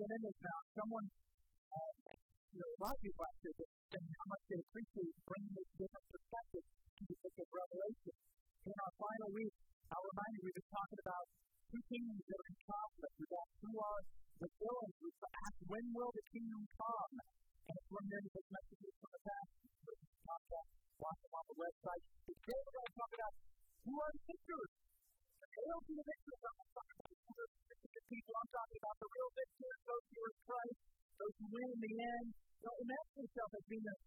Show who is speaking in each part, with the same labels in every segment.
Speaker 1: we've in this now. Someone, uh, you know, a lot of people there saying how much they appreciate bringing this different perspective to the book of Revelation. In our final week, I'll remind you, we've been talking about two kingdoms that are in conflict. We've got who are the villains. We've asked when will the kingdom come? And if we're hearing those being an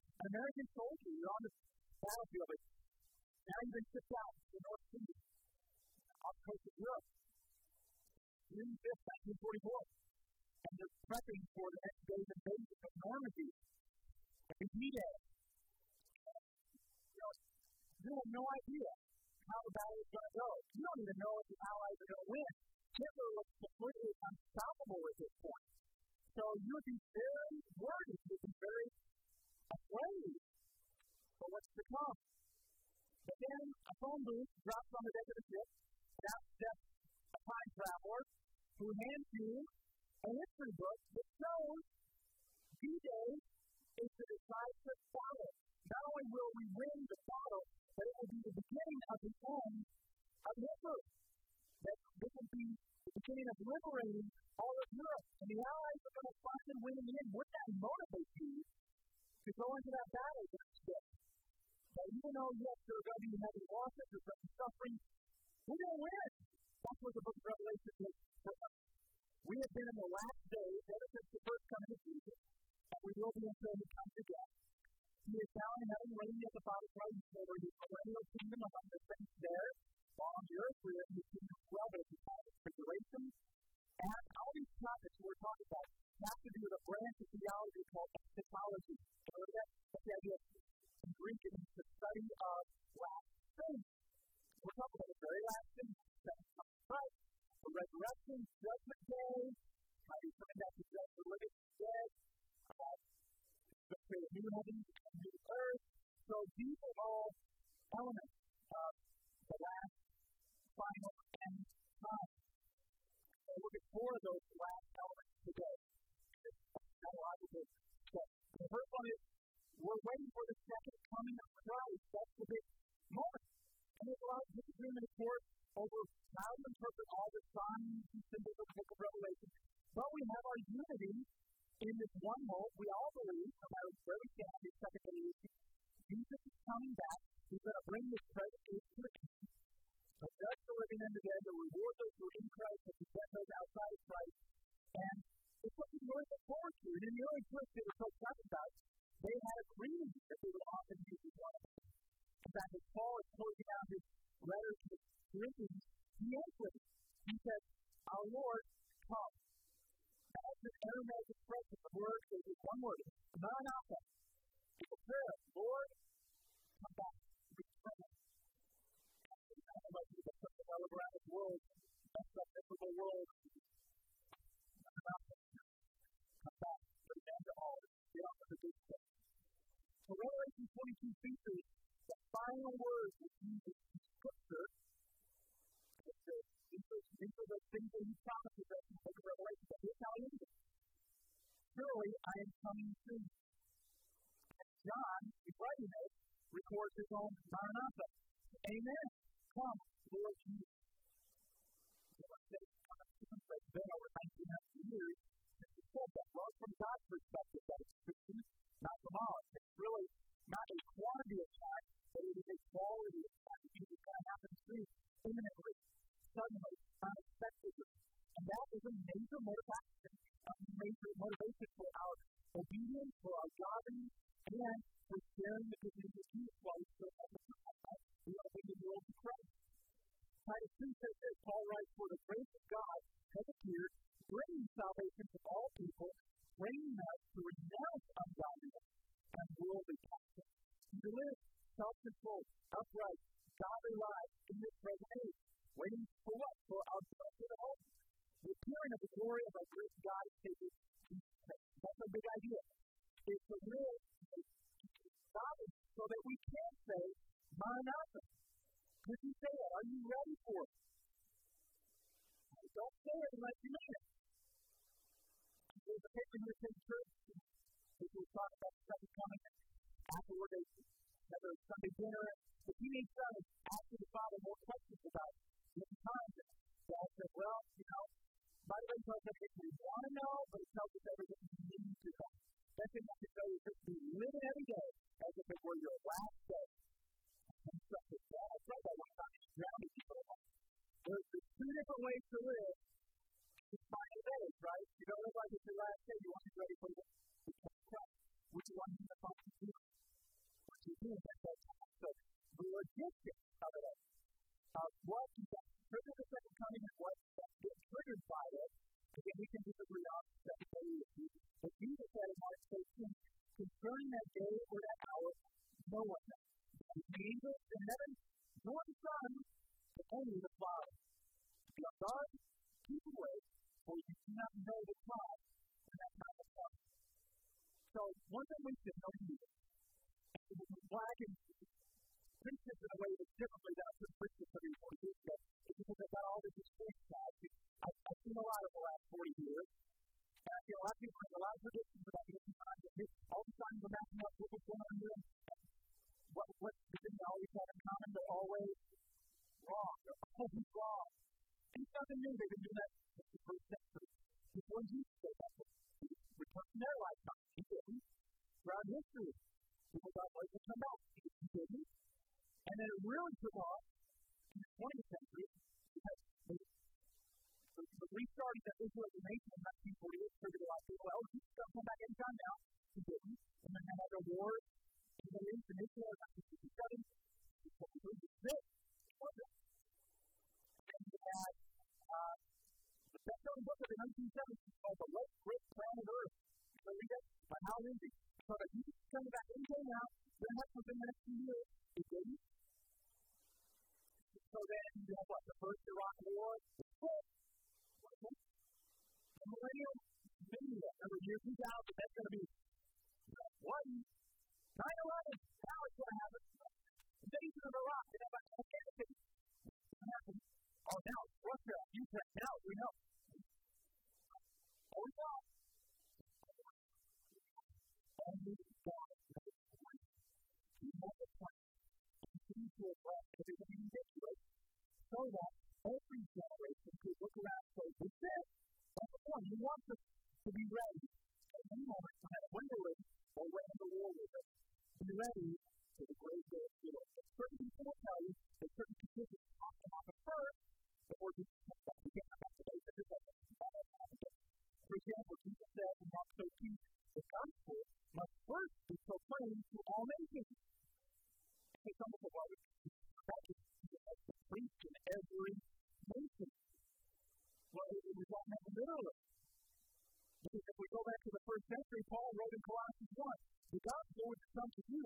Speaker 1: the of liberating all of Europe. And the Allies are going to find and win in the end. Wouldn't that motivate you to go into that battle next day? That even though, yes, there are going to be heavy losses, there's going to be suffering, we're going to win. That's what the book of Revelation us. We have been in the last days ever since the first coming of Jesus, and we will be until he comes again. He is down in heaven reigning at the Father's right hand over his millennial kingdom among the saints there. On the earth, we are the kingdom as well, but it's a time tribulation. And all these topics we're talking about have to do with a branch of theology called eschatology. That? That's the idea in Greek, it means the study of last things. We're talking about the very last things, that Christ, the resurrection, judgment day, how he's coming back to judge the living dead, a new heaven and new earth. So these are all elements of the last final end time. So at four of those last elements today. The first one is we're waiting for the second coming of 22 the final words of Jesus in Scripture. These are, the things that he promises us in the book of Revelation. But how. Surely I am coming soon. And John, who's writing records his own Maranatha. Amen. Come, Lord Jesus. So say, it's been over 1900 years since he said that. Well, from God's perspective, that it's Christian, not from ours. It's really not a quantity of time, but it is a quality of time. It is going to happen soon, imminently, suddenly, unexpectedly. And that is a major motivation, you say that? Are you ready for it? Don't say it unless you mean it. There's a paper in the church. People talk about the second coming. Afterward, have a Sunday dinner. The teenage son is asking the father more questions about it. Many times, dad said, Well, you know, by the way, tells everything we want to know, but it tells us everything we need to know. Thing I can tell you just be living every day as if it were your last day. That one time. Drowning people. There's, two different ways to live. It's final days, right? You don't live like it's your last day. You want to be ready for the, the. Which one you the to do? What you do at that. So the logistics of it. Uh, what that triggers the second coming and what that gets triggered by it. Again, we can disagree on that. But Jesus said in Mark 13, concerning that day or that hour, no one knows. The angels in heaven, nor the Son, but only the Father. On guard, keep away, for you do not know the time when that time will come. So, one thing we should know here, why I can preach this in a way that's differently than I could preach this 30 40 years ago, is because I've got all this experience now. I've, seen a lot of the last 40 years. And I feel a lot of people make a lot of predictions about different times. All the times we're matching up with what's going on here. What, what the thing they always have in common, they're always wrong. They're always wrong. And it's nothing new. They've been doing that since the first century. Before Jesus said that. Return to their lifetime. He didn't. Throughout history, people thought, well, he come back. He didn't. And then it really took off in the 20th century because the, the, the restarting of Israel nation in 1948 triggered a lot of people. Oh, he's going to come back anytime now. He didn't. And then they had the wars in the East and Israel in 1967. It was this. It wasn't. And you had uh, the best-selling book of the 1970s called The Late Great Planet Earth. So read it by Hal Lindsey. So that you can anytime now. We're going to have something in the next few years. It didn't. So then you have what? The first Iraq War, the the millennium, media, number year 2000, that's going to be one, 9 11, now it's going to happen. Invasion of Iraq, and about Afghanistan. What happened? Oh, now Russia, Ukraine, now we know. Oh, we know. Only God knows when. He has a plan continue to address everything ridiculous so that every generation could look around and say, This is That's the point. He wants us to be ready at any moment, no matter when we're ready or when the war with be ready for the great day of the Lord. Certain people will tell you that certain conditions have to happen first before this doesn't For example, Jesus said in Mark 13, the gospel must first be proclaimed to all nations take some of the that is preached in every nation. Well, it was all meant literally. Because if we go back to the first century, Paul wrote in Colossians 1, the gospel which has come to you,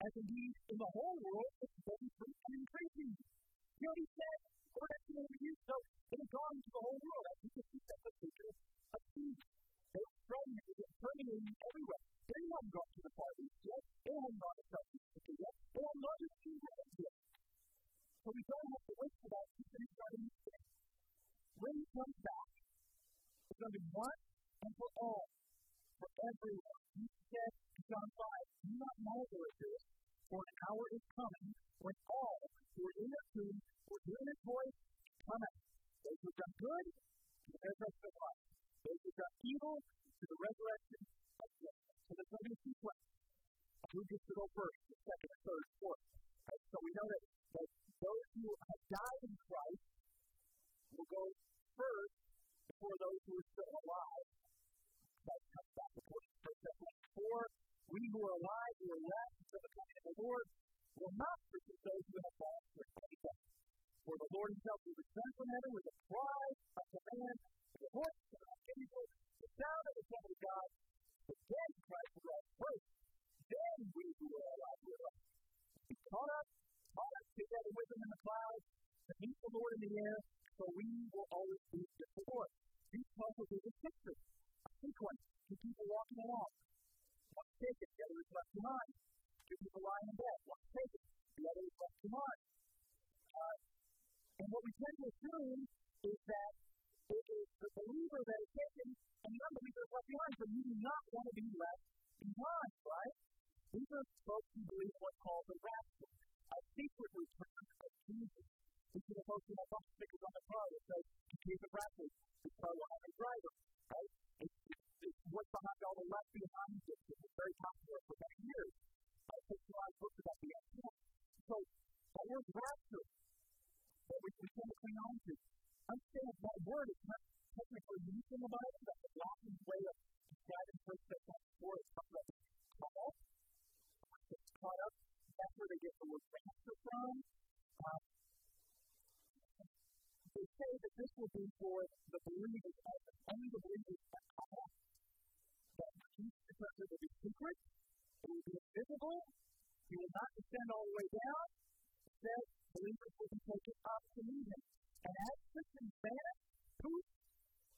Speaker 1: as indeed in the whole world, is very preached and increasing. You know, he said, we're actually going to use so it has gone to the whole world. As you can see, that's a picture of peace. They were spreading it, it everywhere. They hadn't gone to the parties yet. They hadn't gone to South yet. They hadn't gone to the museums yet. So we don't have to wait for that to finish to. When he comes back, it's going to be once and for all, for everyone. He said in John 5, do not marvel at this, for an hour is coming when all who are in the tomb will hear his voice come out. Those who done good, to the resurrection of life. Those who done evil, to the resurrection of death. So there's going to be a sequence who gets to go first, the second, third, fourth. Right? So we know that, that those who have died in Christ will go first before those who are still alive. We who are alive, who are left to the coming of the Lord, will not forsake those who have fallen for faith. For the Lord himself will return from heaven with a cry, a command, and a voice of Um, they say that this will be for the believers only. The believers at all. That Jesus' presence will be secret, it will be invisible, he will not descend all the way down. Instead, believers will be taken up to meet him. And as Christians vanish, poof,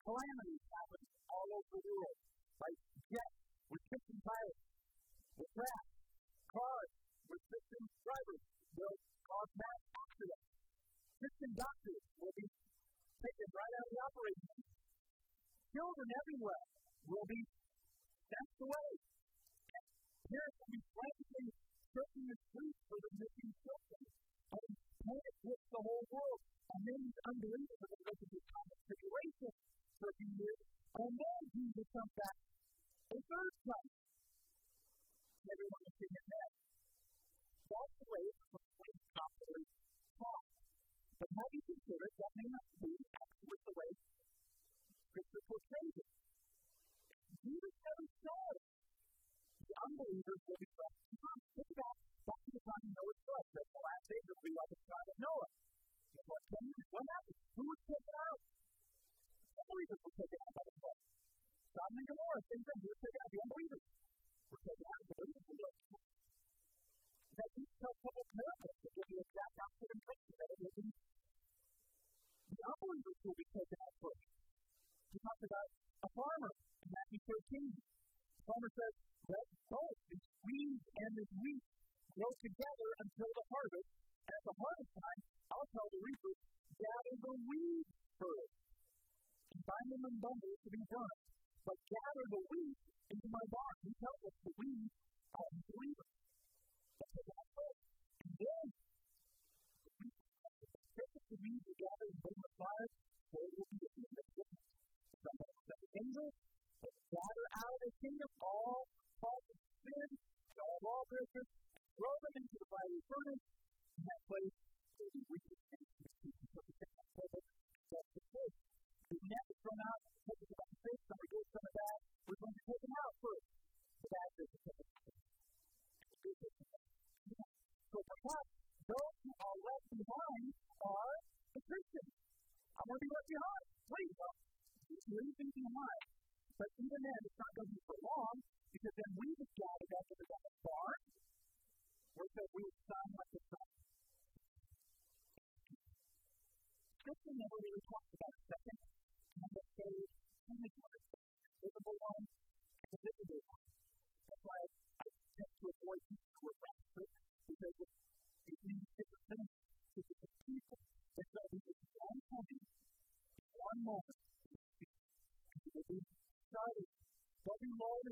Speaker 1: calamities happen all over the world. Like jets with Christian pilots, with rats, cars with Christian drivers. They'll on that accident. Christian doctors will be taken right out of the operating room. Children everywhere will be sent away. Parents will be frantically searching the streets for the missing children. And panic hits the whole world. And then he's unbelievable because of his common situation for a few years. And then Jesus comes back a third time. Everyone is in their head. That's the way properly taught. But have you considered it, that may not be actually the way Scripture portrays it. Jesus never said. The unbelievers will be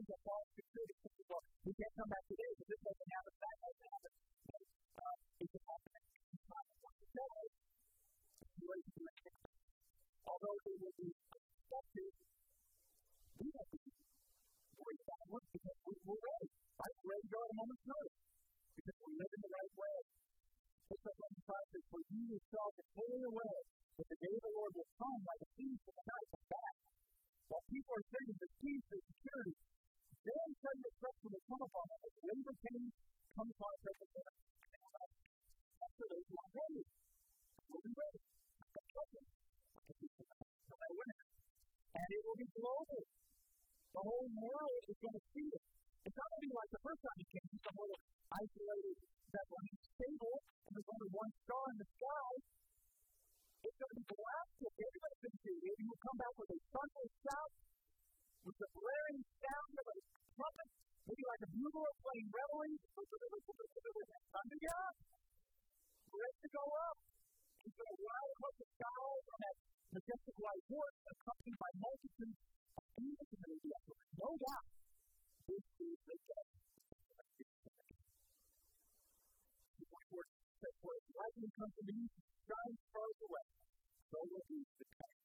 Speaker 1: things that fall into. Some people, we can't come back today this doesn't happen, that doesn't happen. Uh, it can happen at any time. Although they will be expected, we have to be worried about it because we're, ready. Right? We're ready to go at a moment's notice because we live in the right way. It's like when God For you yourself to clearly away, that the day of the Lord will come like a thief in the night back. While people are saying the peace and security, then President Jackson was come upon us. When the king comes upon President Jackson, after those who are ready, will be ready. And it will be global. The whole world is going to see it. It's not going to be like the first time you came, the whole isolated that Bethlehem stable, and there's only one star in the sky. It's going to be blasted. Everybody's going to see it. It will come back with a thunderous shout with the blaring sound of a trumpet, maybe like a bugle playing reveille. Thunder, yeah. Ready to go up. He's going to ride across the sky on that majestic white horse, accompanied by multitudes of demons and the No doubt, this is the day. That where lightning comes from the east, shines far away, so will be the time.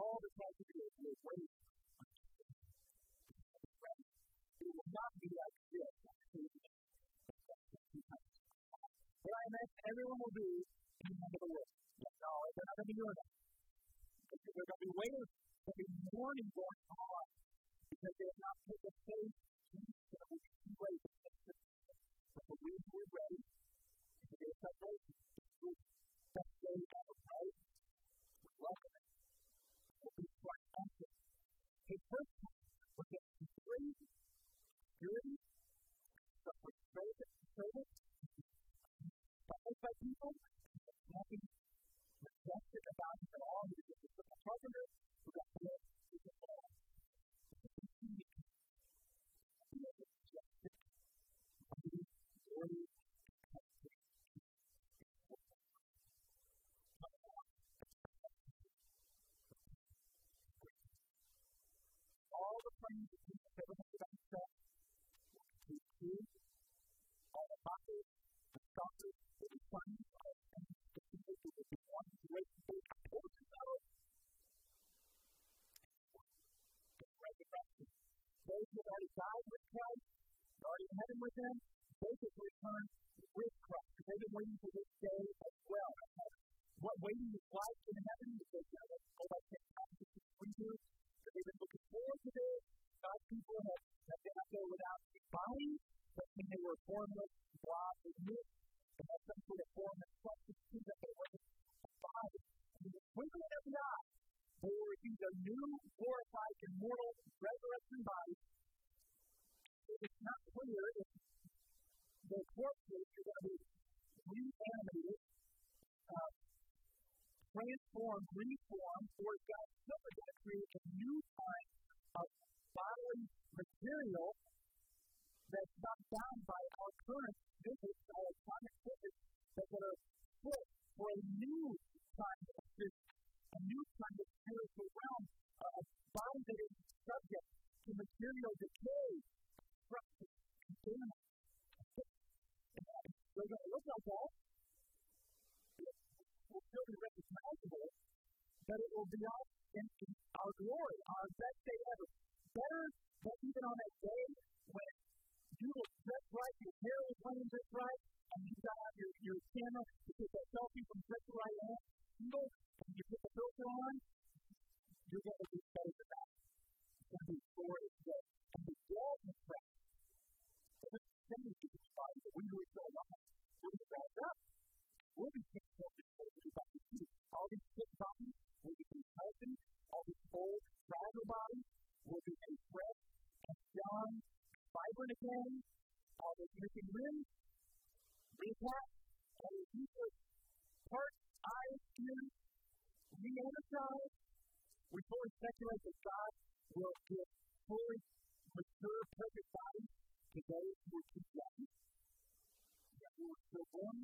Speaker 1: All the time to do will wait it will not be like this. What I meant everyone will do in the end of the world. No, they're not going to be that. They're going to be waiting. There'll be mourning going on because they have not put the faith in the way but the we who are ready to get separation. That's the way ever, right? We it. Triumphant. His first was that three purity, service, service, followed by people, nothing rejected about him at all. He was just a carpenter who got blessed with the law. He was rejected, worthy, the food, all the boxes, the sauces, the the to. The already died with with him, they to return with. They've been waiting as well. What waiting is like in heaven is they go by 10 times to preview they've been looking forward to this. God's people have, have been up there without body, but when they were formless, blah, they knew and had some sort of form and substance that they wasn't a body. In twinkling of eye, they receive a new, glorified, immortal, resurrection body. It's not clear if the corpses are going to be reanimated, uh, transformed, reformed, or if God's missing limbs, recap, all the useless parts, eyes, skin, re-energized. We fully speculate that God will give fully mature, perfect bodies to those who are too young, are still born,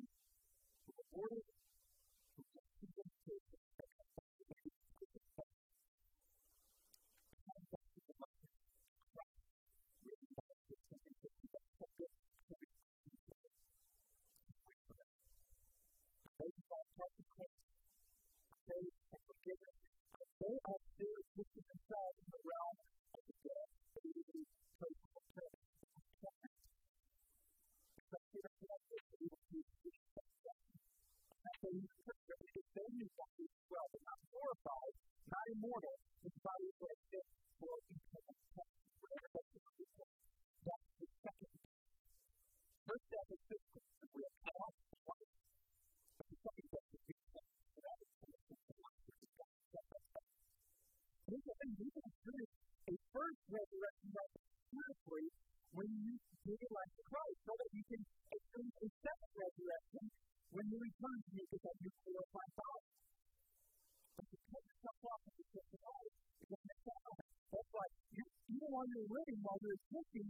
Speaker 1: They are still looking themselves in the realm of the dead, baby, playful they. And that's why you can. are not glorified, not immortal. First step is physical. Here's the can experience a first resurrection life spiritually when you give your life to Christ, so that you can experience a second resurrection when you return to make it that you glorify But you cut yourself off and you take it out, it doesn't make that That's why, even while you're living, while you're existing,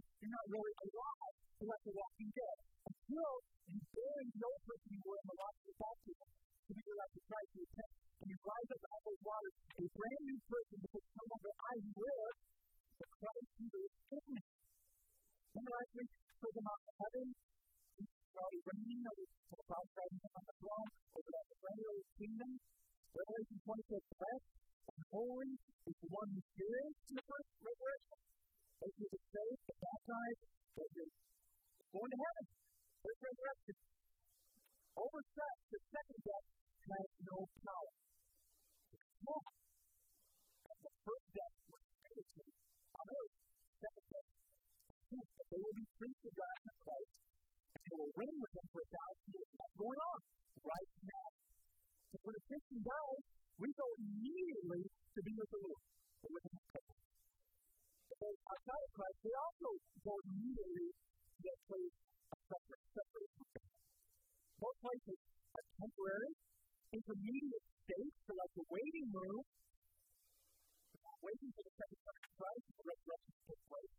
Speaker 1: when a Christian dies, we go immediately to be with the Lord, or with Him. But outside of Christ, they also go immediately to that place of separate, separate from God. Both places are temporary, intermediate states, so like the waiting room, waiting for the second coming of Christ, the resurrection to take place.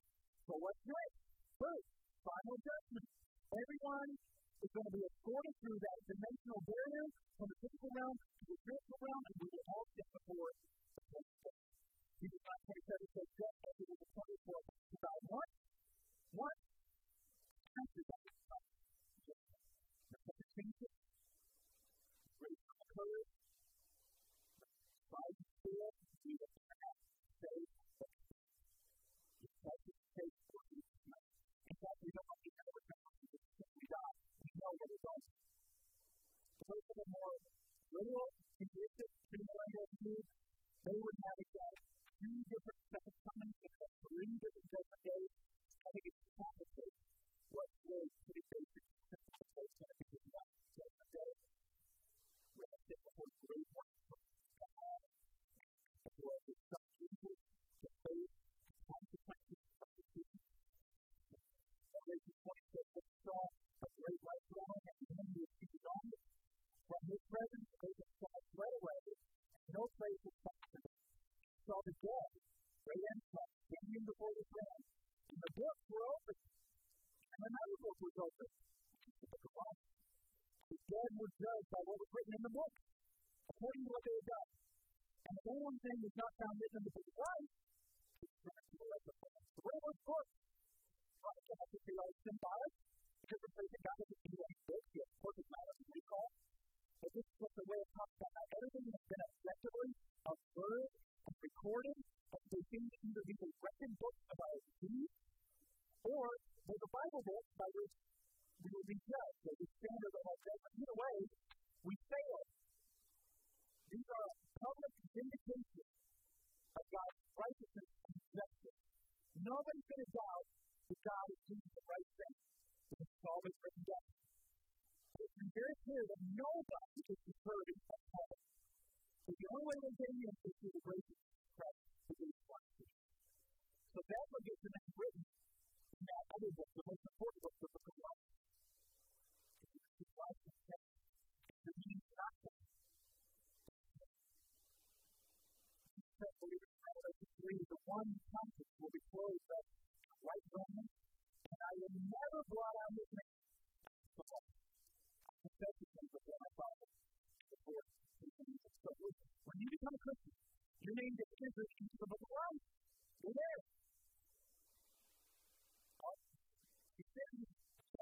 Speaker 1: So what's next? First, final judgment. Everyone is going to be escorted through that dimensional barrier from the physical realm to the spiritual realm, and we will all stand before the Lord. Jesus 5 27 says, Death entered into 24 about what? What? Answer that. The second changes. Those of more literal, convicted, premillennial views, they would have that two different second comings, except three different judgment days. I think it's complicated. What's pretty basic, to be the judgment day. Going to the great one from God. As well as some Jesus, the faith, consequences of decision. Revelation 26, what we saw a great white throne From his presence, they fly fled away, no place is found. Saw the dead, great and small, standing before the throne. And the books were open. And another book was open. The book of life. The dead were judged by what was written in the book, according to what they had done. And if one thing was not found written in the book of life, to the of the The way it was right, it has to be like symbolic, because of the God of the kingdom this, he has perfect knowledge and recall. But this is what the way it talks about everything that's been objectively observed and recorded, and they seem to either be the record books of our deeds, or they're the Bible books by which we will be judged, or the standard of our judgment. Either way, we fail. These are public vindications of God's righteousness and justice. Nobody's going to doubt that God is doing the right thing. It's always written down. Very clear that nobody is deserving of heaven. So the only way they get in is through the grace of Christ, who is Christ. So that's what gets the name written in that other book, the most important book, the book of life. It's life is death. Nothing. Believers in Revelation 3, the one conscience will be closed up white garments and I will never blot out his name. So when you become a Christian, your name gets entered into the book of life. You're there. You so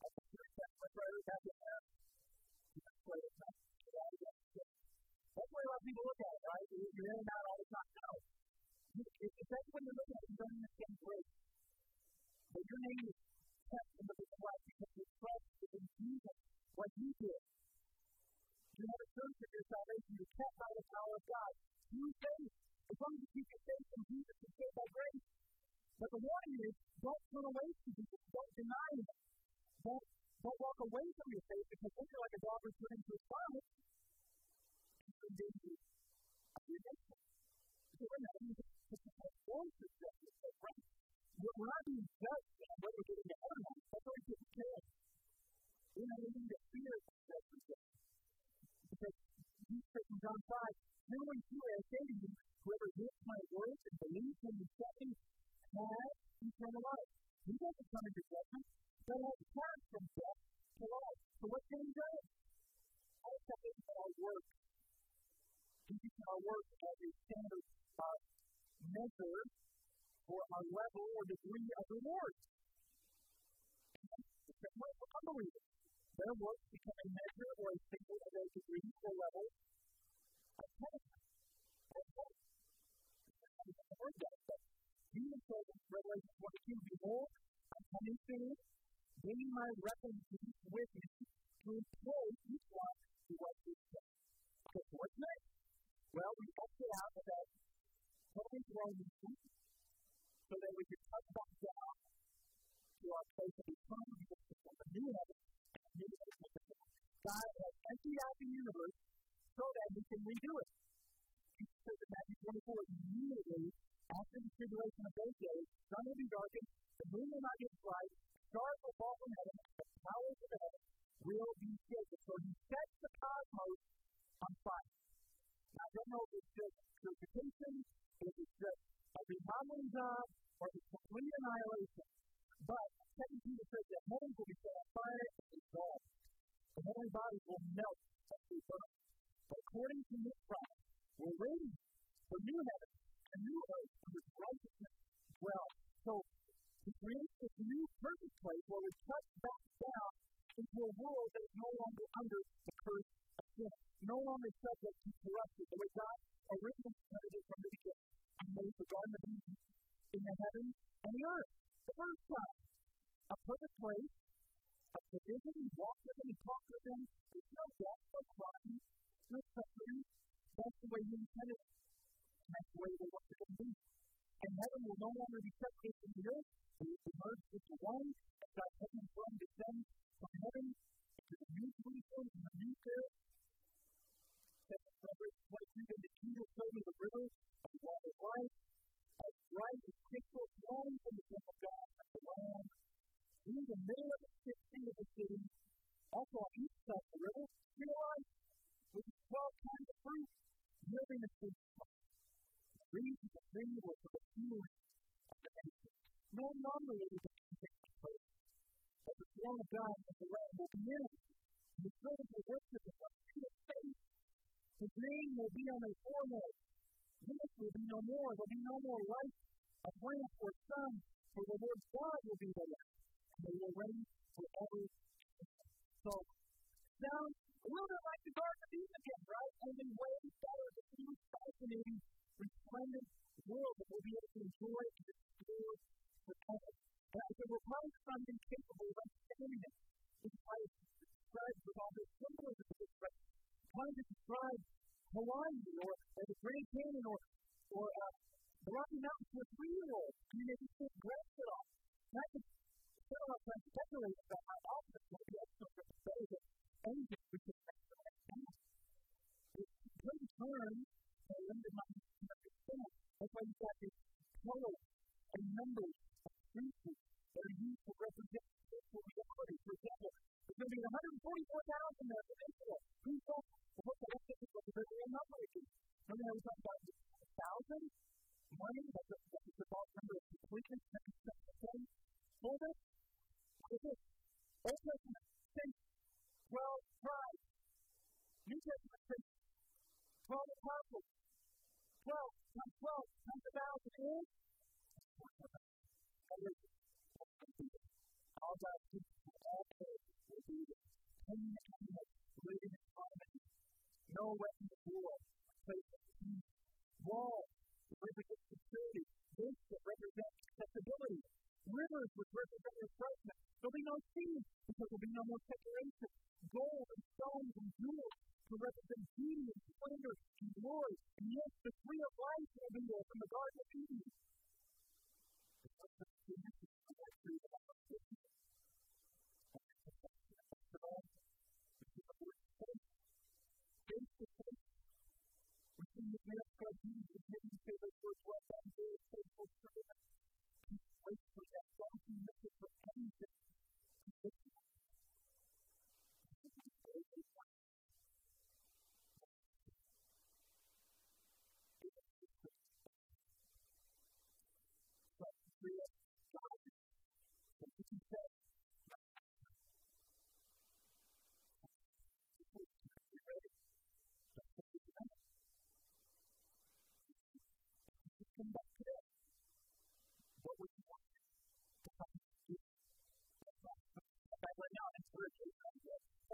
Speaker 1: I think you're set. Let's write it back in there. That's why a lot of people look at it, right? You're in and out all the time. No especially when you're looking at you don't understand grace. But your name is kept in the book of life because your trust in Jesus, what you did. You have a search of your salvation. You're kept by the power of God. Through faith. As long as you keep your faith in Jesus, you're saved by grace. But the warning is, don't turn away from Jesus. Don't deny him. Don't, don't walk away from your faith because then you're like a dog returning to his vomit. It's in danger of your nation. So we're not even just a force of justice. We're not being judged whether we're getting to heaven or not. That's already taken care of. We don't need to fear Because Jesus says in John 5, Knowing who I say to you, whoever hears my words and believes in the second has eternal life. He doesn't come into judgment, but has passed from death to life. So what can he do? All stuff is our work. Jesus our work as a standard uh, measure or our level or degree of reward. That's what unbelievers. Their works become a measure or a standard of a degree or level of punishment. Jesus says in Revelation 22, Behold, I'm coming soon, bringing my recompense with me to employ each one to what he said. So what's next? Well, we exit out of that holy throne room so that we can touch back down to our place of eternity, the new heaven new earth. God has emptied out the universe so that we can redo it. He says in Matthew 24, immediately after the tribulation of those days, sun will be darkened, the moon will not give light, stars will fall from heaven, the powers of heaven will be shaken. So he sets the cosmos on fire. Now, I don't know if it's just purification, if it's just a remodeling job, or the complete annihilation. But Second Peter says that heaven will be set on fire and dissolved. The heavenly bodies will melt and be burned. But according to this promise, we're waiting for new heaven a new earth in which righteousness dwells. So, he creates this new perfect place where we touch back down into a world that is no longer under the curse of sin, no longer subject to corruption, the way God originally intended it from the beginning. He made the Garden of Eden in the heavens and the earth. The first time, a perfect place, a provision, he walked with them, he talked with them, there's no death, no crime, no suffering. That's the way he intended it that's the way they want to be. And heaven will no longer be separated from the earth. It will be merged into one. As God's heaven throne descends from heaven into the new Jerusalem and the new earth. That Revelation 22, then the king will show the river of the water of life, as bright as crystal flowing from the temple of God and the Lamb. In the middle of the city of the city, also on each side of the river, tree life, with 12 kinds of fruit, yielding its fruit reason the thing was for the healing of the nation. No longer will it be taking place. But the throne of God and the Lamb will be in it. The servants will worship him on his face. His name will be on their forehead. This will be no more. There will be no more light of lamp or sun, for the Lord God will be there. And they will reign forever. So, sounds a little bit like the Garden of Eden again, right? Only way better, the most fascinating resplendent world that we'll be able to enjoy and explore forever. And I said, we're probably incapable of understanding it. Is why it's described with all this symbolism, but trying to describe Hawaii or, or the Grand Canyon or, or uh, the Rocky Mountains to a three-year-old. I mean, they just can't grasp it all. And I could spend a lot of time speculating about how often going to be extra for the day that anything we can expect. It's good turn and limited my understand. That's why you've got these colors and numbers of creatures that are used to represent spiritual reality. For example, there's going to be 144,000 there for well, what the the number? Remember how we talked about a thousand? Money, that's a, that's a number of completion, 10%. Hold it. What is it? Old Testament, says 12 tribes. New Testament says 12 apostles. 12 times 12 times thousand is all people, all ten animals living in harmony. No weapon of war, place of peace. Walls represent security. Gates that represent accessibility. Rivers which represent refreshment. There'll be no sea because there'll be no more separation. Gold and stones and jewels to represent beauty and splendor and glory. And yes, the tree of life will be there from the Garden of Eden. given was what I'm doing, faithful servant. Wait for that.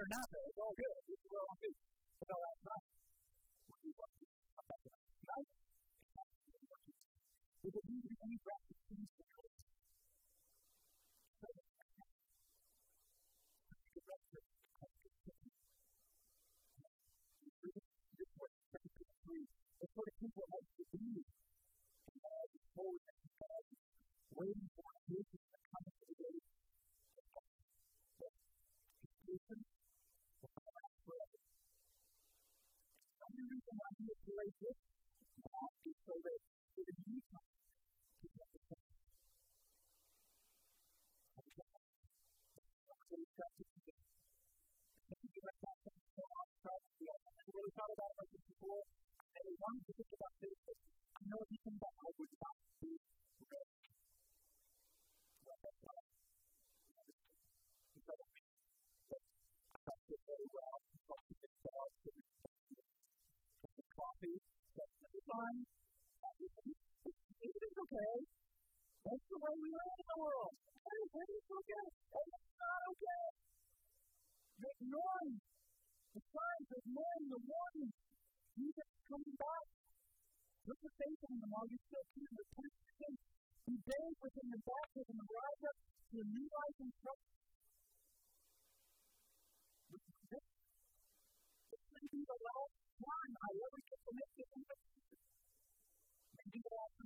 Speaker 1: Or not, though. It's all good. This is where I want to be. But no, that's not. What do you want to do? If it needs to be any practice, please do it. It's what people like to be. God is holy and God is waiting for come to is like this now is so that the new time to get the same. To. Thank you for that. Thank you so much. I really thought about it like this before that's the. It is okay. That's the way we live in the world. It's okay. Hey, it's not okay. Ignoring the signs, ignoring the warnings, Jesus coming back. Look at faith in him while you still can. Repent of sin. Be buried with baptism and rise up to a new life in Christ. This, may the last time I ever get to make this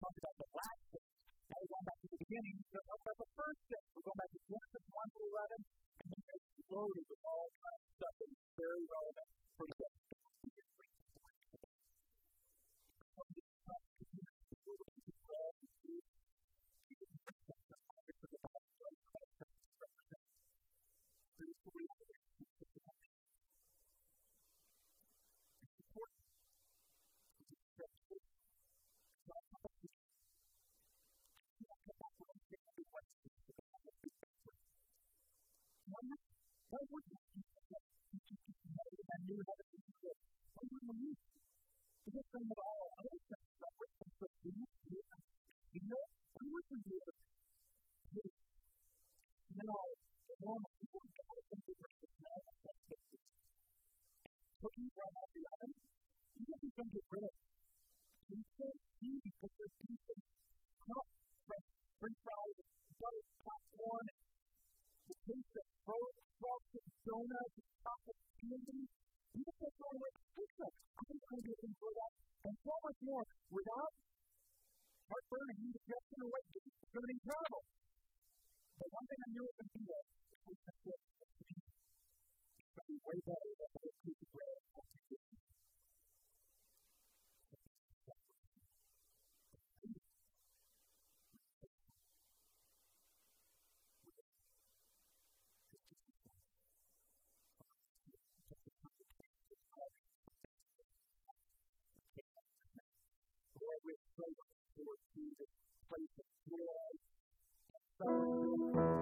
Speaker 1: talked about the last thing now we're going back to the beginning. So that's the first step. We're going back to Genesis 1 to 11, and then it's loaded with all kinds of stuff that is very relevant would do that? I knew how to do it. Why would you use it? Because from all donuts place of joy.